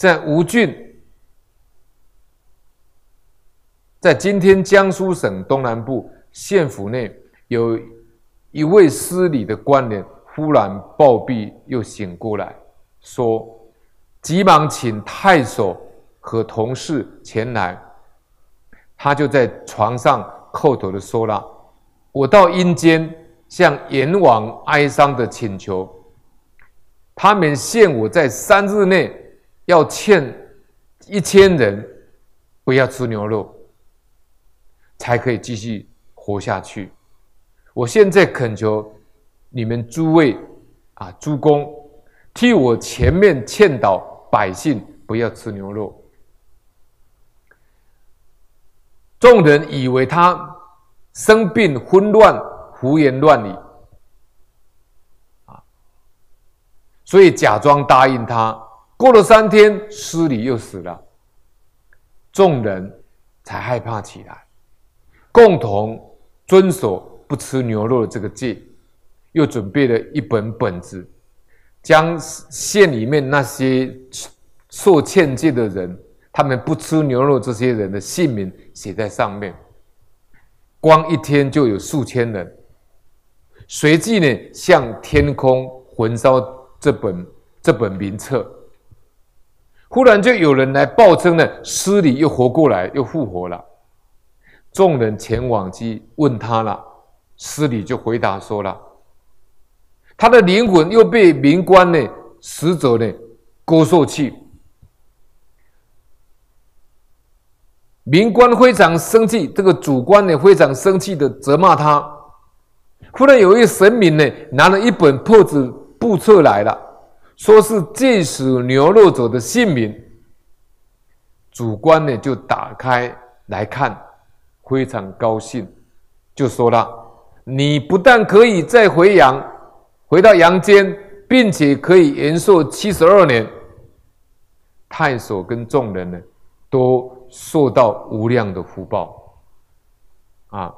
在吴郡，在今天江苏省东南部县府内，有一位司礼的官员，忽然暴毙，又醒过来，说：“急忙请太守和同事前来。”他就在床上叩头的说了：“我到阴间向阎王哀伤的请求，他们限我在三日内。”要劝一千人不要吃牛肉，才可以继续活下去。我现在恳求你们诸位啊，诸公替我前面劝导百姓不要吃牛肉。众人以为他生病昏乱，胡言乱语啊，所以假装答应他。过了三天，司礼又死了，众人才害怕起来，共同遵守不吃牛肉的这个戒，又准备了一本本子，将县里面那些受欠戒的人，他们不吃牛肉这些人的姓名写在上面，光一天就有数千人，随即呢向天空焚烧这本这本名册。忽然就有人来报称呢，司礼又活过来，又复活了。众人前往去问他了，司礼就回答说了，他的灵魂又被民官呢使者呢勾受去。民官非常生气，这个主官呢非常生气的责骂他。忽然有一神明呢拿了一本破纸布册来了。说是戒食牛肉者的姓名，主官呢就打开来看，非常高兴，就说了：“你不但可以再回阳，回到阳间，并且可以延寿七十二年。”太守跟众人呢，都受到无量的福报，啊。